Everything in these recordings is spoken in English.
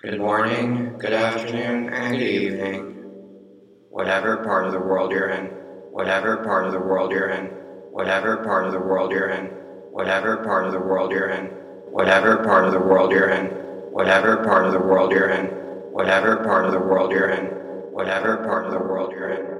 Good morning, good afternoon, and good evening. Whatever part of the world you're in, whatever part of the world you're in, whatever part of the world you're in, whatever part of the world you're in, whatever part of the world you're in, whatever part of the world you're in, whatever part of the world you're in, whatever part of the world you're in.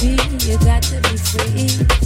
be, you got to be free.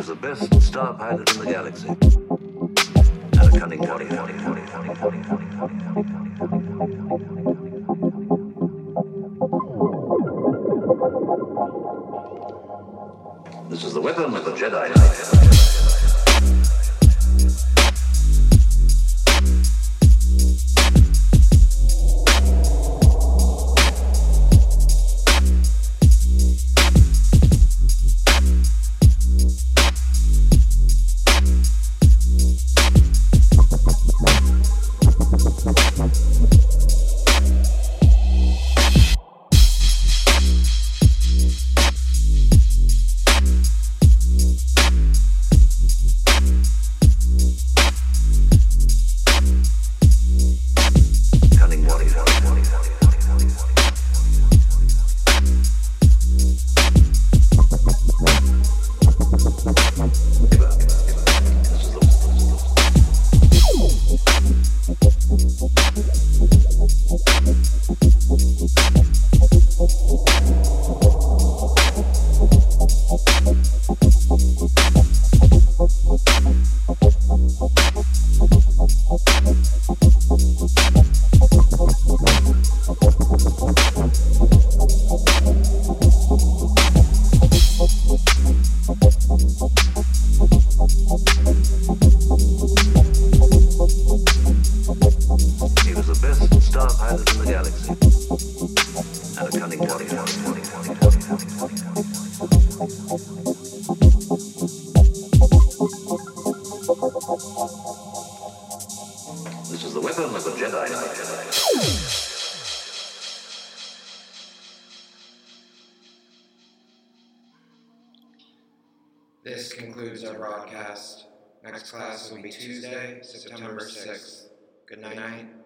Was the best star pilot in the galaxy. And a cunning warrior. This is the weapon of the Jedi Good night.